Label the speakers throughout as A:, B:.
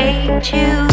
A: hate you.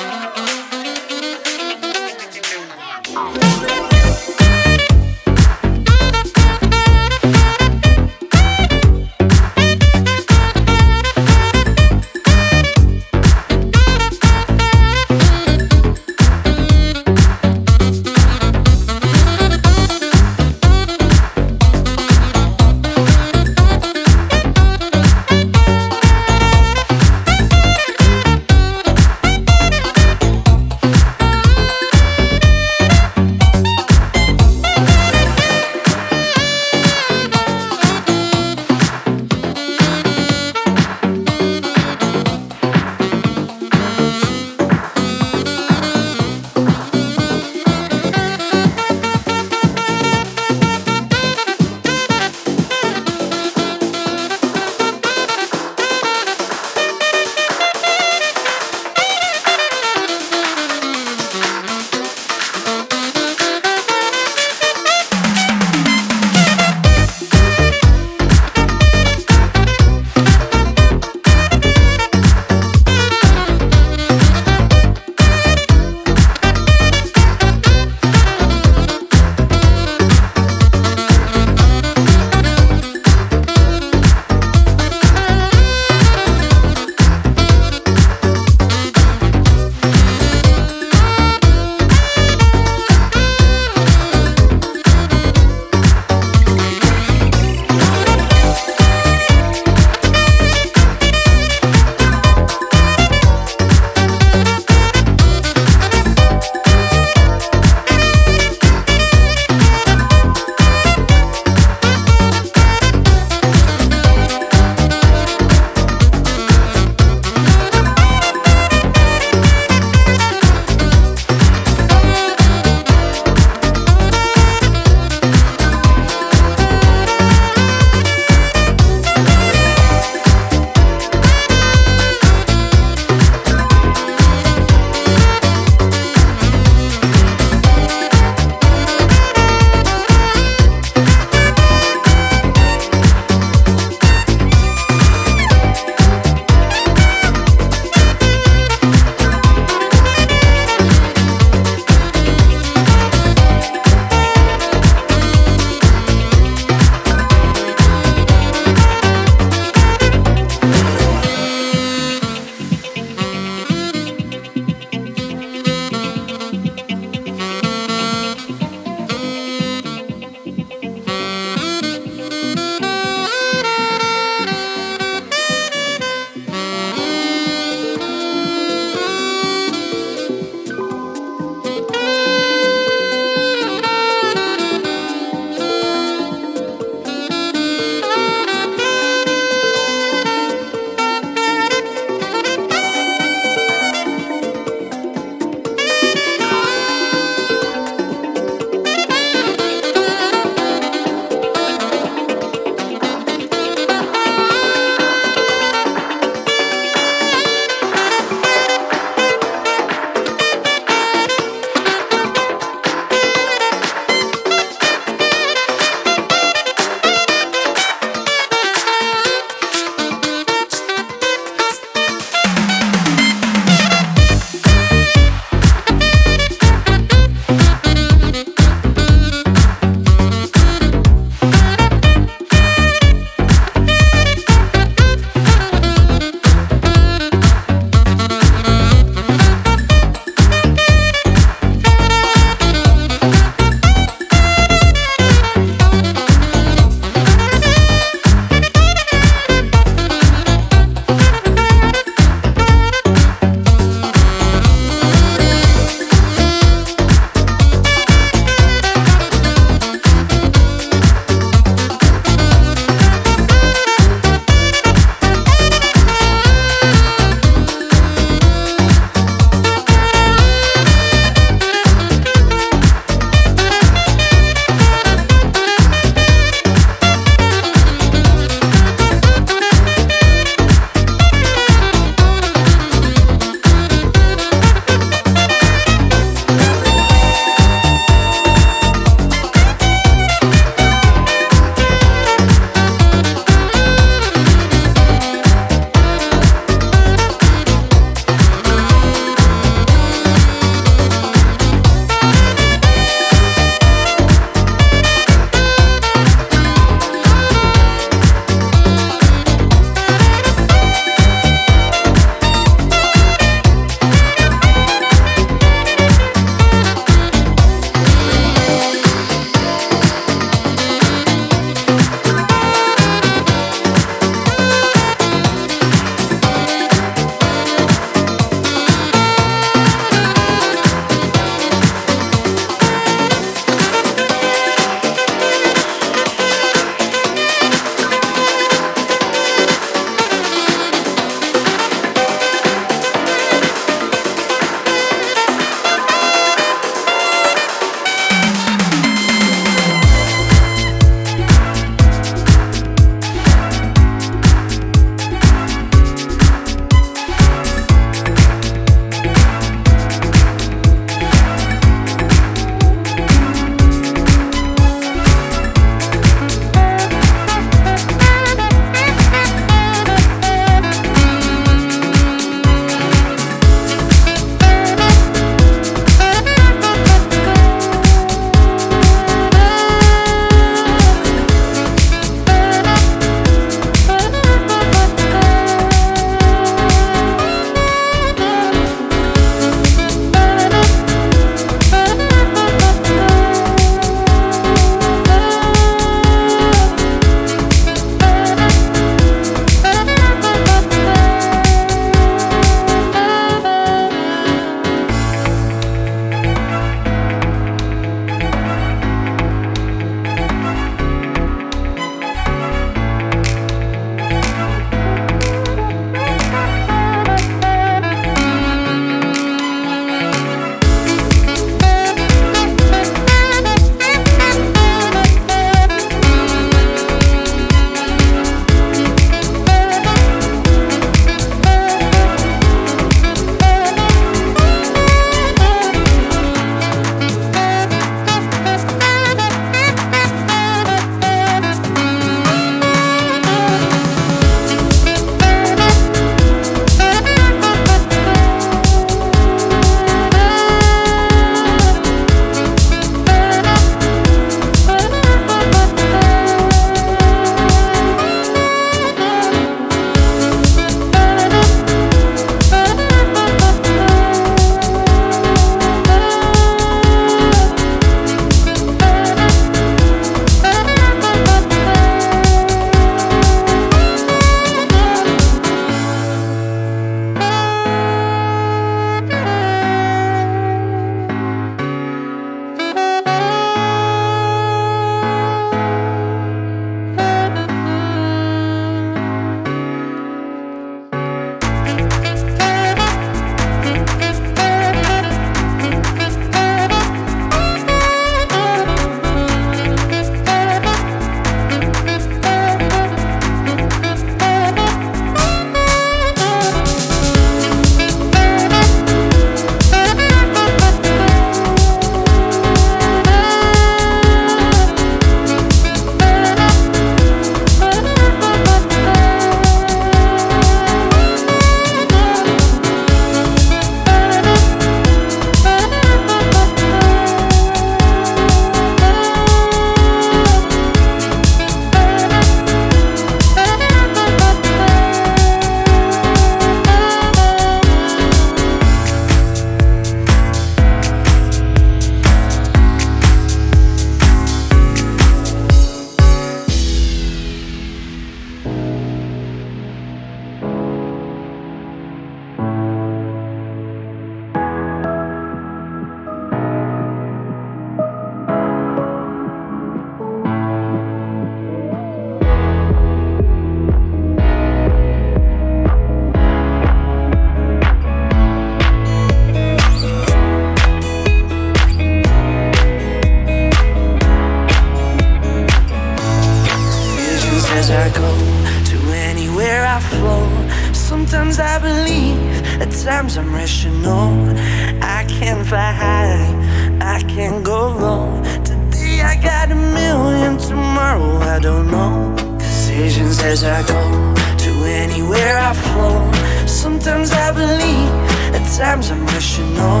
A: Anywhere I flow. Sometimes I believe, at times I'm rational.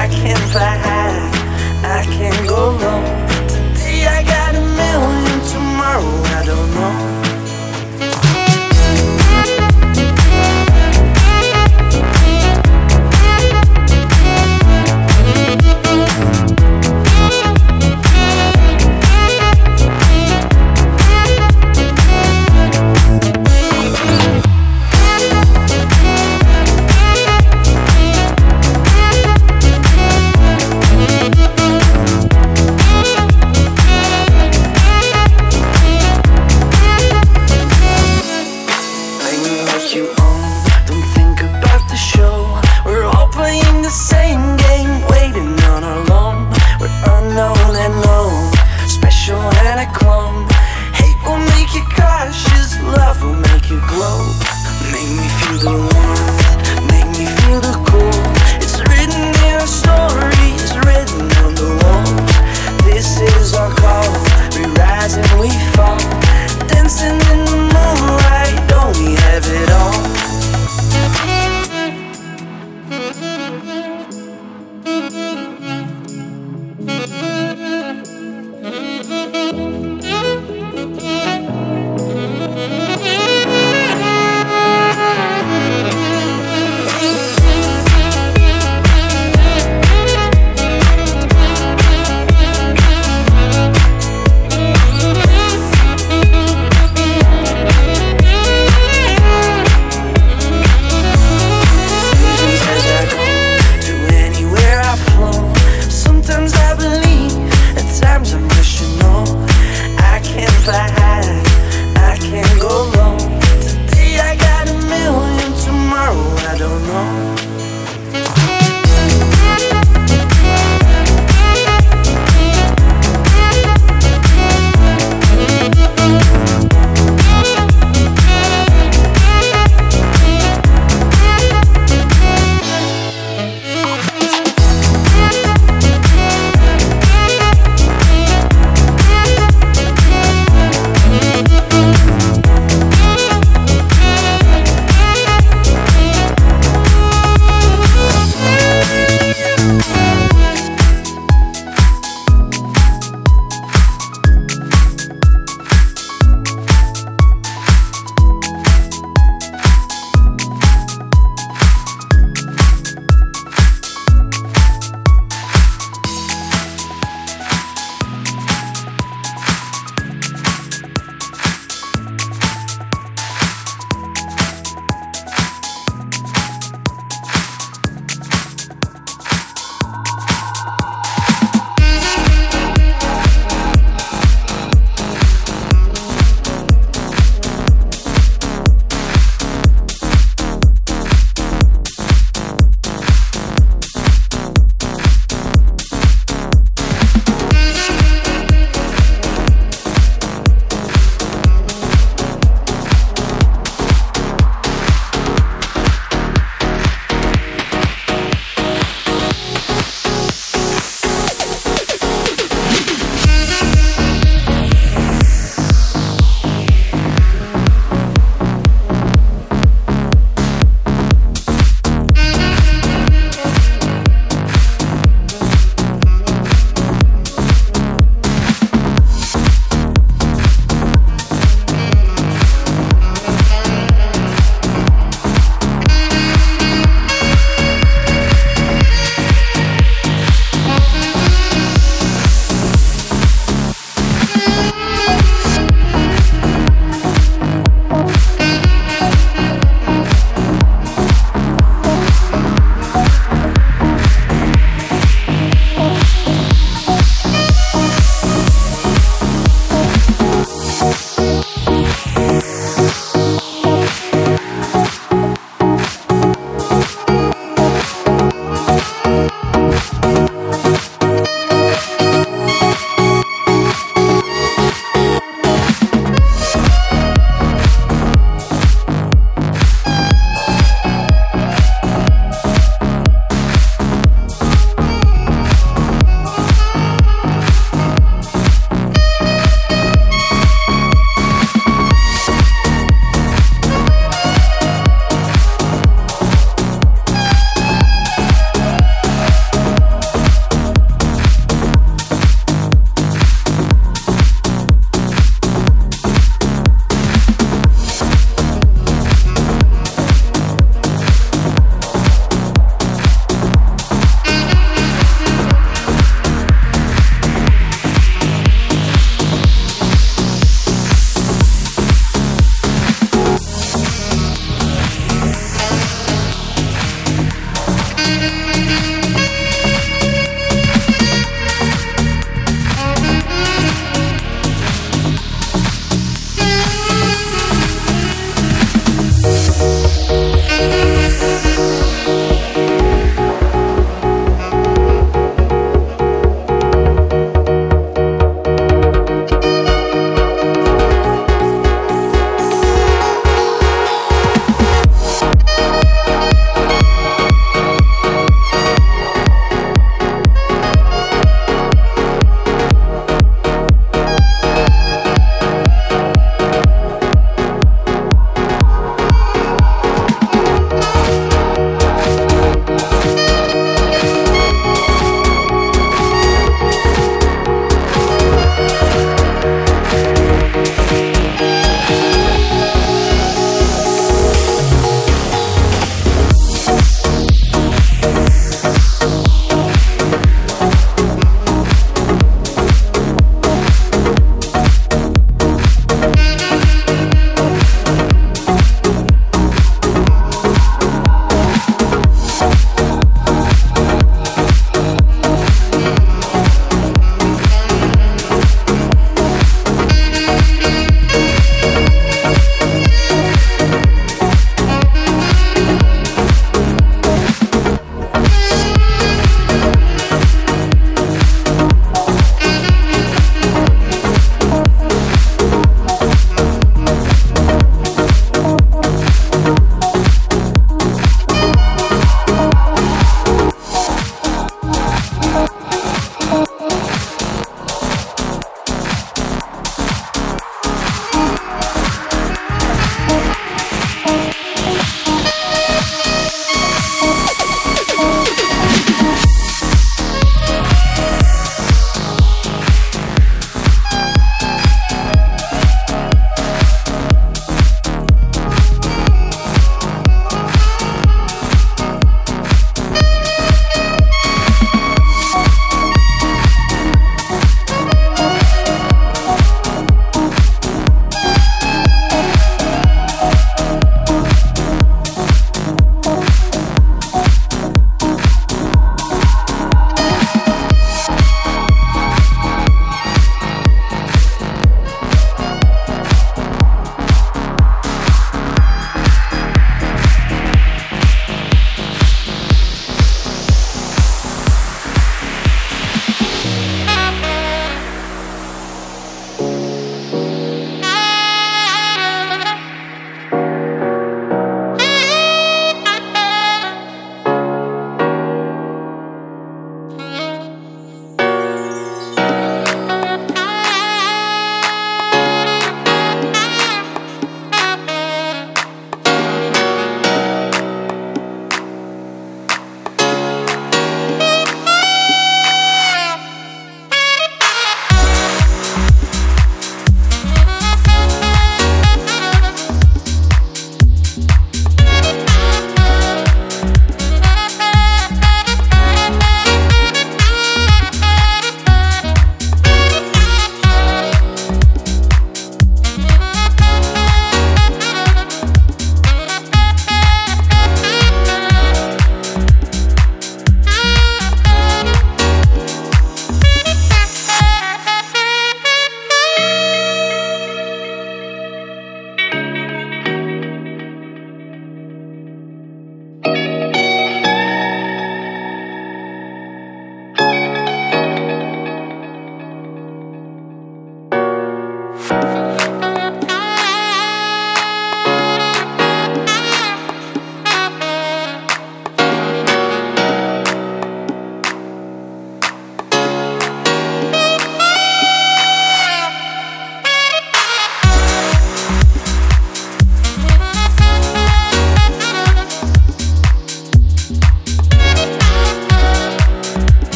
A: I can fly high, I can go low. Today I got a million, tomorrow I don't know.